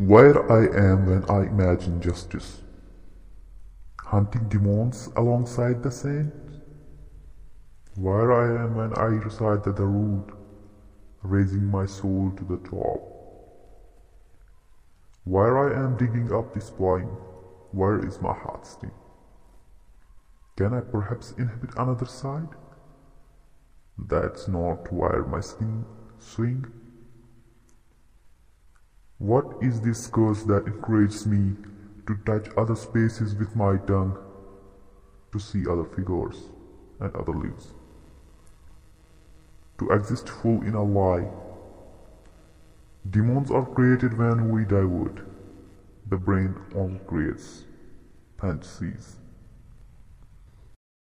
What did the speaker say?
Where I am when I imagine justice. Hunting demons alongside the saints. Where I am when I recite the Darood, raising my soul to the top. Where I am digging up this poem, where is my heart sting? Can I perhaps inhabit another side? That's not where my skin swing. What is this curse that encourages me to touch other spaces with my tongue, to see other figures and other lives, to exist full in a lie? Demons are created when we divert. The brain only creates fantasies.